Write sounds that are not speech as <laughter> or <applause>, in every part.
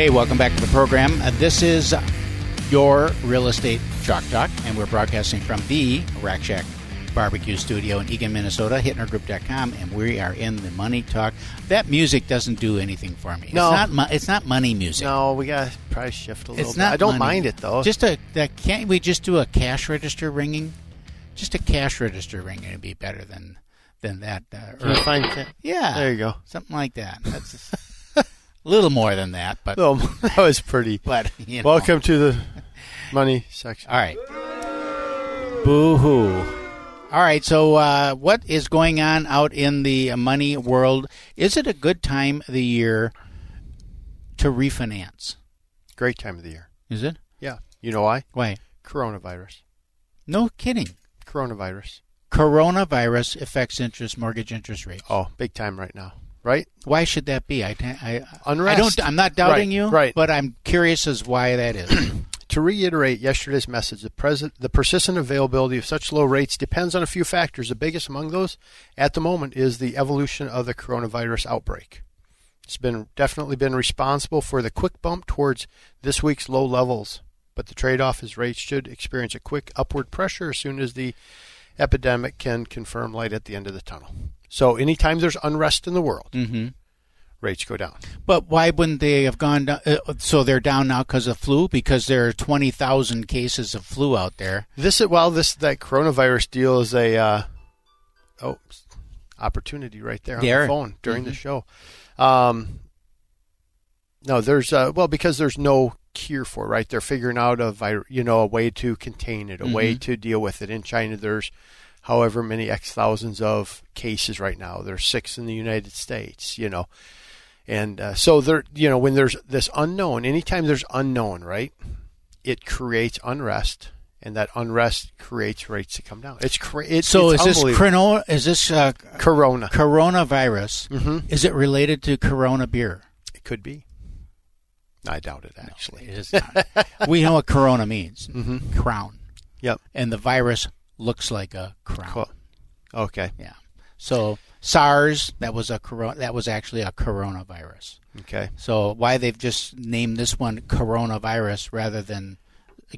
Hey, welcome back to the program. Uh, this is your real estate chalk talk, and we're broadcasting from the Rack Shack Barbecue Studio in Eagan, Minnesota, hittnergroup.com, and we are in the money talk. That music doesn't do anything for me. No. It's not, it's not money music. No, we got to probably shift a little it's bit. not I don't money. mind it though. Just a that can't we just do a cash register ringing? Just a cash register ringing would be better than than that. Uh, Can you find it? yeah, There you go. something like that. That's <laughs> a little more than that, but No, <laughs> that was pretty. but you know. Welcome to the <laughs> money section. All right. Boo hoo. All right. So, uh, what is going on out in the money world? Is it a good time of the year to refinance? Great time of the year. Is it? Yeah. You know why? Why? Coronavirus. No kidding. Coronavirus. Coronavirus affects interest, mortgage interest rates. Oh, big time right now. Right? Why should that be? I, I, I don't. I'm not doubting Right, you. right. But I'm curious as why that is. <clears throat> To reiterate yesterday's message, the, pres- the persistent availability of such low rates depends on a few factors. The biggest among those at the moment is the evolution of the coronavirus outbreak. It's been definitely been responsible for the quick bump towards this week's low levels, but the trade-off is rates should experience a quick upward pressure as soon as the epidemic can confirm light at the end of the tunnel. So anytime there's unrest in the world, hmm rates go down. But why wouldn't they have gone down? Uh, so they're down now because of flu? Because there are 20,000 cases of flu out there. This is well, this that coronavirus deal is a uh, oh opportunity right there on There. the phone during the Mhm. show. Um, no, there's uh, well because there's no cure for it, right. They're figuring out a you know a way to contain it, a way Mhm. to deal with it. In China, there's however many x thousands of cases right now. There's six in the United States. You know. And uh, so there, you know, when there's this unknown, anytime there's unknown, right, it creates unrest, and that unrest creates rates to come down. It's cra- it's So it's is this chrono, is this uh, Corona? coronavirus? Mhm. Is it related to Corona beer? It could be. I doubt it actually. It is not. we know what Corona means. <laughs> Mhm. Crown. Yep. And the virus looks like a crown. Cool. Okay. Yeah. So SARS, that was a corona. That was actually a coronavirus. Okay. So why they've just named this one coronavirus rather than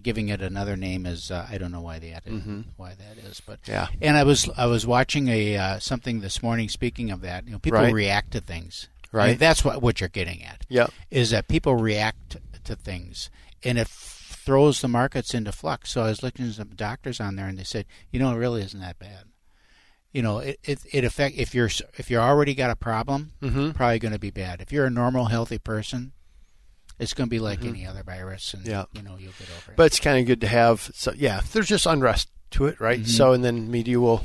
giving it another name is uh, I don't know why they added Mhm. why that is, but Yeah. And I was I was watching a uh, something this morning. Speaking of that, you know, people Right. react to things. Right. And that's what what you're getting at. Yep. Is that people react to things, and it f- throws the markets into flux. So I was looking at some doctors on there, and they said, you know, it really isn't that bad. You know, it it, it affect if you're if you're already got a problem, Mhm. probably going to be bad. If you're a normal, healthy person, it's going to be like any other virus, and Mm-hmm. Yeah. you know you'll get over it. But it's kind of good to have. So yeah, there's just unrest to it, right? Mhm. So and then media will,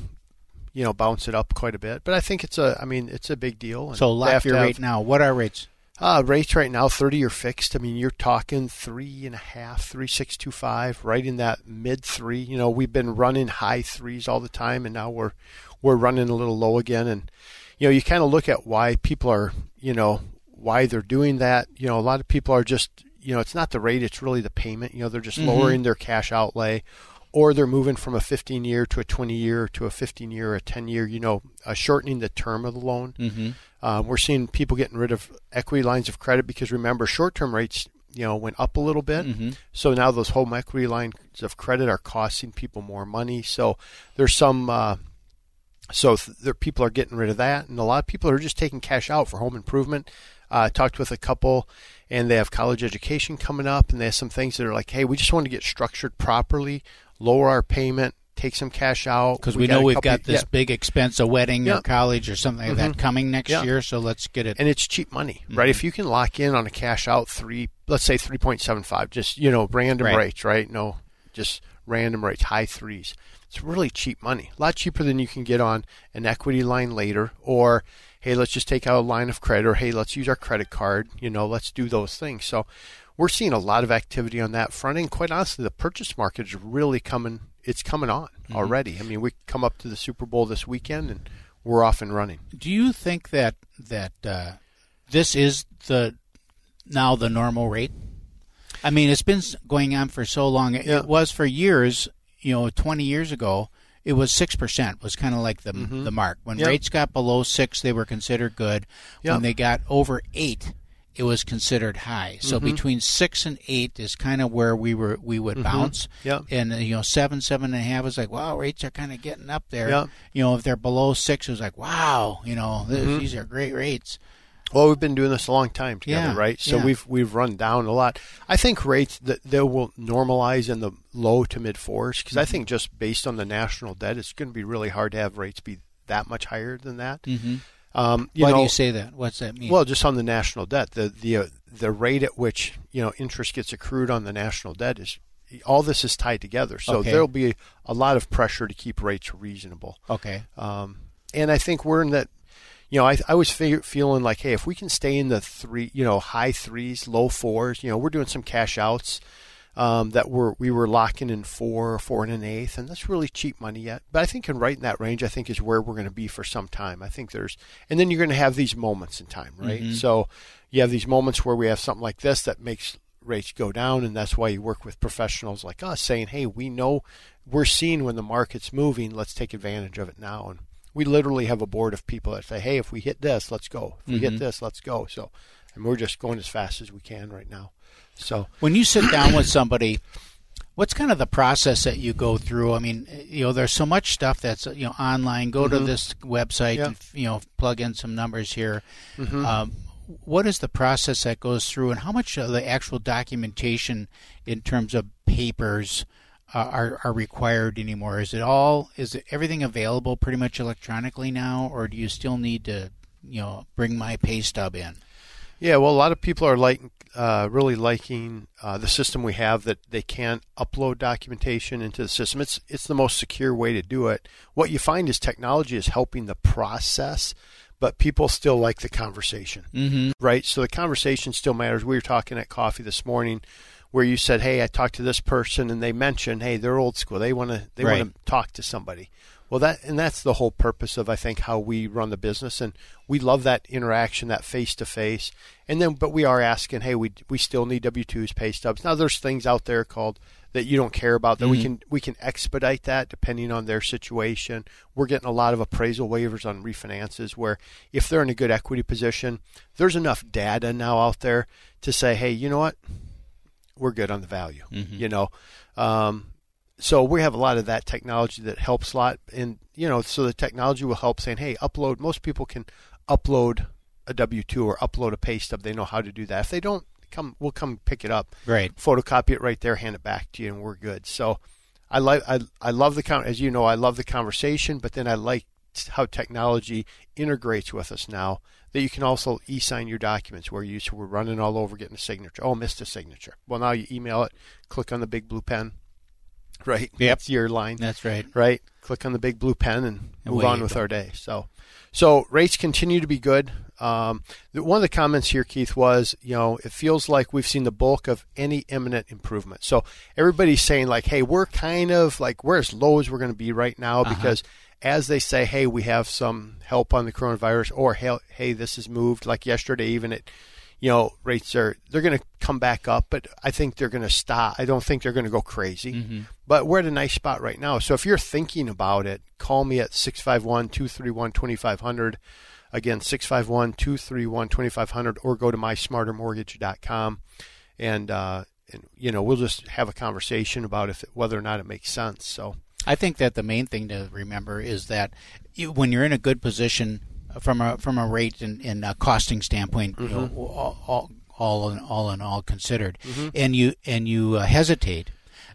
you know, bounce it up quite a bit. But I think it's a. I mean, it's a big deal. and so have your rate now. What are rates? Uh, rates right now, 30 year fixed. I mean, you're talking three and a half, three, six, two, five, right in that mid three. You know, we've been running high threes all the time, and now we're we're running a little low again. And you know, you kind of look at why people are, you know, why they're doing that. You know, a lot of people are just, you know, it's not the rate, it's really the payment. You know, they're just Mhm. lowering their cash outlay. Or they're moving from a 15 year to a 20 year to a 15 year, a 10 year, you know, uh, shortening the term of the loan. Mm-hmm. Um, we're seeing people getting rid of equity lines of credit because remember, short-term rates, you know, went up a little bit. Mhm. So now those home equity lines of credit are costing people more money. So there's some, uh, so th- there, people are getting rid of that, and a lot of people are just taking cash out for home improvement. Uh, I talked with a couple, and they have college education coming up, and they have some things that are like, hey, we just want to get structured properly, lower our payment, take some cash out Because we, know a we've got this yeah. big expense, a wedding Yeah. or college or something like that Mhm. coming next Yeah. year. So let's get it. and it's cheap money, right? If you can lock in on a cash out three, let's say three point seven five, just you know random Right. rates, right? No, just random rates, high threes. It's really cheap money, a lot cheaper than you can get on an equity line later, or hey, let's just take out a line of credit, or hey, let's use our credit card. You know, let's do those things. So we're seeing a lot of activity on that front. And quite honestly, the purchase market is really coming. It's coming on mm-hmm. already. I mean, we come up to the Super Bowl this weekend, and we're off and running. Do you think that that uh, this is the now the normal rate? I mean, it's been going on for so long. Yeah. It was for years. You know, 20 years ago, it was six percent was kind of like the mm-hmm. the mark. When yep. rates got below six, they were considered good. Yep. When they got over eight, it was considered high. So mm-hmm. between six and eight is kind of where we were we would mm-hmm. bounce. Yeah. And you know seven seven and a half is like wow rates are kind of getting up there. Yeah. You know if they're below six, it was like wow you know this, mm-hmm. these are great rates. Well, we've been doing this a long time together, yeah, right? So yeah. we've we've run down a lot. I think rates that they will normalize in the low to mid fours because mm-hmm. I think just based on the national debt, it's going to be really hard to have rates be that much higher than that. Um, Why know, do you say that? What's that mean? Well, just on the national debt, the the uh, the rate at which you know interest gets accrued on the national debt is all this is tied together. So okay. there'll be a lot of pressure to keep rates reasonable. Okay. Um, and I think we're in that you know, I, I was fe- feeling like, hey, if we can stay in the three, you know, high threes, low fours, you know, we're doing some cash outs um, that were we were locking in four, four and an eighth, and that's really cheap money yet. But I think in right in that range, I think is where we're going to be for some time. I think there's, and then you're going to have these moments in time, right? Mm-hmm. So you have these moments where we have something like this that makes rates go down, and that's why you work with professionals like us, saying, hey, we know we're seeing when the market's moving, let's take advantage of it now, and we literally have a board of people that say, "Hey, if we hit this, let's go. If we mm-hmm. hit this, let's go." So, and we're just going as fast as we can right now. So, when you sit down with somebody, what's kind of the process that you go through? I mean, you know, there's so much stuff that's you know online. Go mm-hmm. to this website, yeah. and, you know, plug in some numbers here. Mm-hmm. Um, what is the process that goes through, and how much of the actual documentation in terms of papers? uh, are are required anymore? Is it all is it everything available pretty much electronically now, or do you still need to you know bring my pay stub in? Yeah, well, a lot of people are like uh, really liking uh, the system we have that they can upload documentation into the system. It's it's the most secure way to do it. What you find is technology is helping the process, but people still like the conversation, mm-hmm. right? So the conversation still matters. We were talking at coffee this morning where you said, "Hey, I talked to this person," and they mentioned, "Hey, they're old school. They want to they right. want to talk to somebody." Well, that and that's the whole purpose of I think how we run the business, and we love that interaction, that face to face. And then, but we are asking, hey, we we still need W twos, pay stubs. Now, there's things out there called that you don't care about that mm-hmm. we can we can expedite that depending on their situation. We're getting a lot of appraisal waivers on refinances where if they're in a good equity position, there's enough data now out there to say, hey, you know what, we're good on the value. Mm-hmm. You know, um, so we have a lot of that technology that helps a lot, and you know, so the technology will help saying, hey, upload. Most people can upload a W two or upload a pay stub. They know how to do that. If they don't, come we'll come pick it up, right? Photocopy it right there, hand it back to you, and we're good. So. I like I, I love the con as you know I love the conversation, but then I like how technology integrates with us now that you can also e-sign your documents where you were running all over getting a signature. Oh, missed a signature. Well, now you email it, click on the big blue pen, right? Yep. That's your line. That's right. Right. Click on the big blue pen and move on with our day. So, so rates continue to be good. Um, one of the comments here, Keith, was you know it feels like we've seen the bulk of any imminent improvement. So everybody's saying like, hey, we're kind of like we're as low as we're going to be right now uh-huh. because as they say, hey, we have some help on the coronavirus, or hey, hey this has moved. Like yesterday, even it, you know, rates are they're going to come back up, but I think they're going to stop. I don't think they're going to go crazy. Mm-hmm. But we're at a nice spot right now. So if you're thinking about it, call me at 651 231 2500. Again, 651 231 2500, or go to mysmartermortgage.com. And, uh, and, you know, we'll just have a conversation about if it, whether or not it makes sense. So, I think that the main thing to remember is that you, when you're in a good position from a from a rate and, and a costing standpoint, mm-hmm. you know, all, all, all in all in all considered, mm-hmm. and you and you uh, hesitate,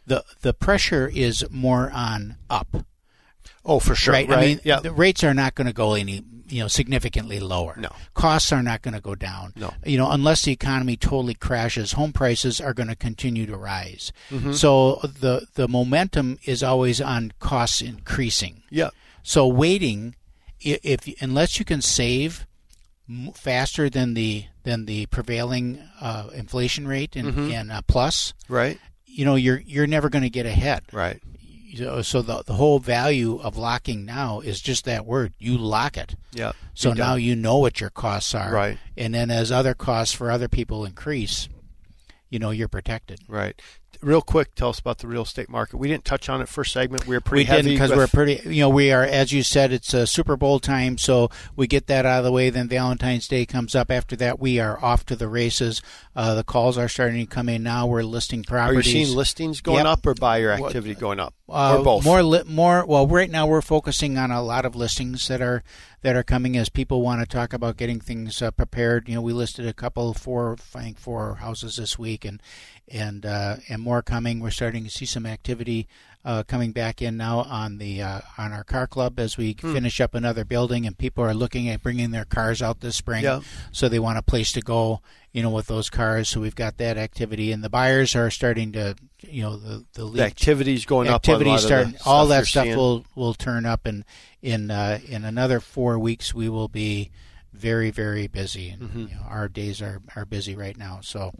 the the pressure is more on up. Oh, for sure. Right. right? I mean, yeah. the rates are not going to go any you know significantly lower. No. costs are not going to go down. No. you know unless the economy totally crashes, home prices are going to continue to rise. Mm-hmm. So the the momentum is always on costs increasing. Yeah. So waiting, if unless you can save faster than the than the prevailing uh, inflation rate and, Mm-hmm. and uh, plus, Right. you know you're you're never going to get ahead. Right. So, so the the whole value of locking now is just that word. You lock it. Yeah. So done. now you know what your costs are. Right. And then as other costs for other people increase, you know you're protected. Right. Real quick, tell us about the real estate market. We didn't touch on it first segment. We were pretty we didn't heavy because with- we're pretty. You know, we are as you said. It's a Super Bowl time, so we get that out of the way. Then Valentine's Day comes up. After that, we are off to the races. Uh, the calls are starting to come in now. We're listing properties. Are you seeing listings going Yep. up or buyer activity going up, Uh, or both? More, li- more. Well, right now we're focusing on a lot of listings that are that are coming as people want to talk about getting things uh, prepared. You know, we listed a couple, four, I think four houses this week, and and uh, and more coming. We're starting to see some activity uh, coming back in now on the uh, on our car club as we Hmm. finish up another building, and people are looking at bringing their cars out this spring. Yeah. So they want a place to go, you know, with those cars. So we've got that activity, and the buyers are starting to, you know, the the, the lead activity's going up. on a activity lot of the starting all that stuff seeing. will will turn up and in uh, in another four weeks we will be very very busy and Mm-hmm. you know, our days are, are busy right now so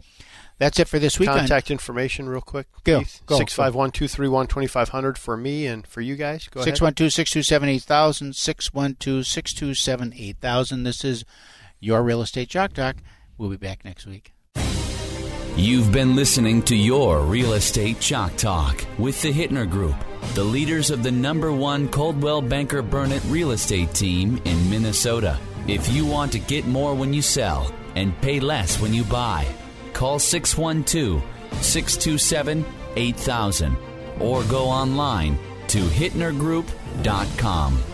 that's it for this week Contact information, real quick. Go, Keith. go, go. 651 231 2500 for me and for you guys. Go ahead. 612-627-8000 612-627-8000 this is your real estate chalk talk we'll be back next week You've been listening to Your Real Estate Chalk Talk with the Hittner Group, the leaders of the number one Coldwell Banker Burnett real estate team in Minnesota. If you want to get more when you sell and pay less when you buy, call 612 627 8000 or go online to hittnergroup.com.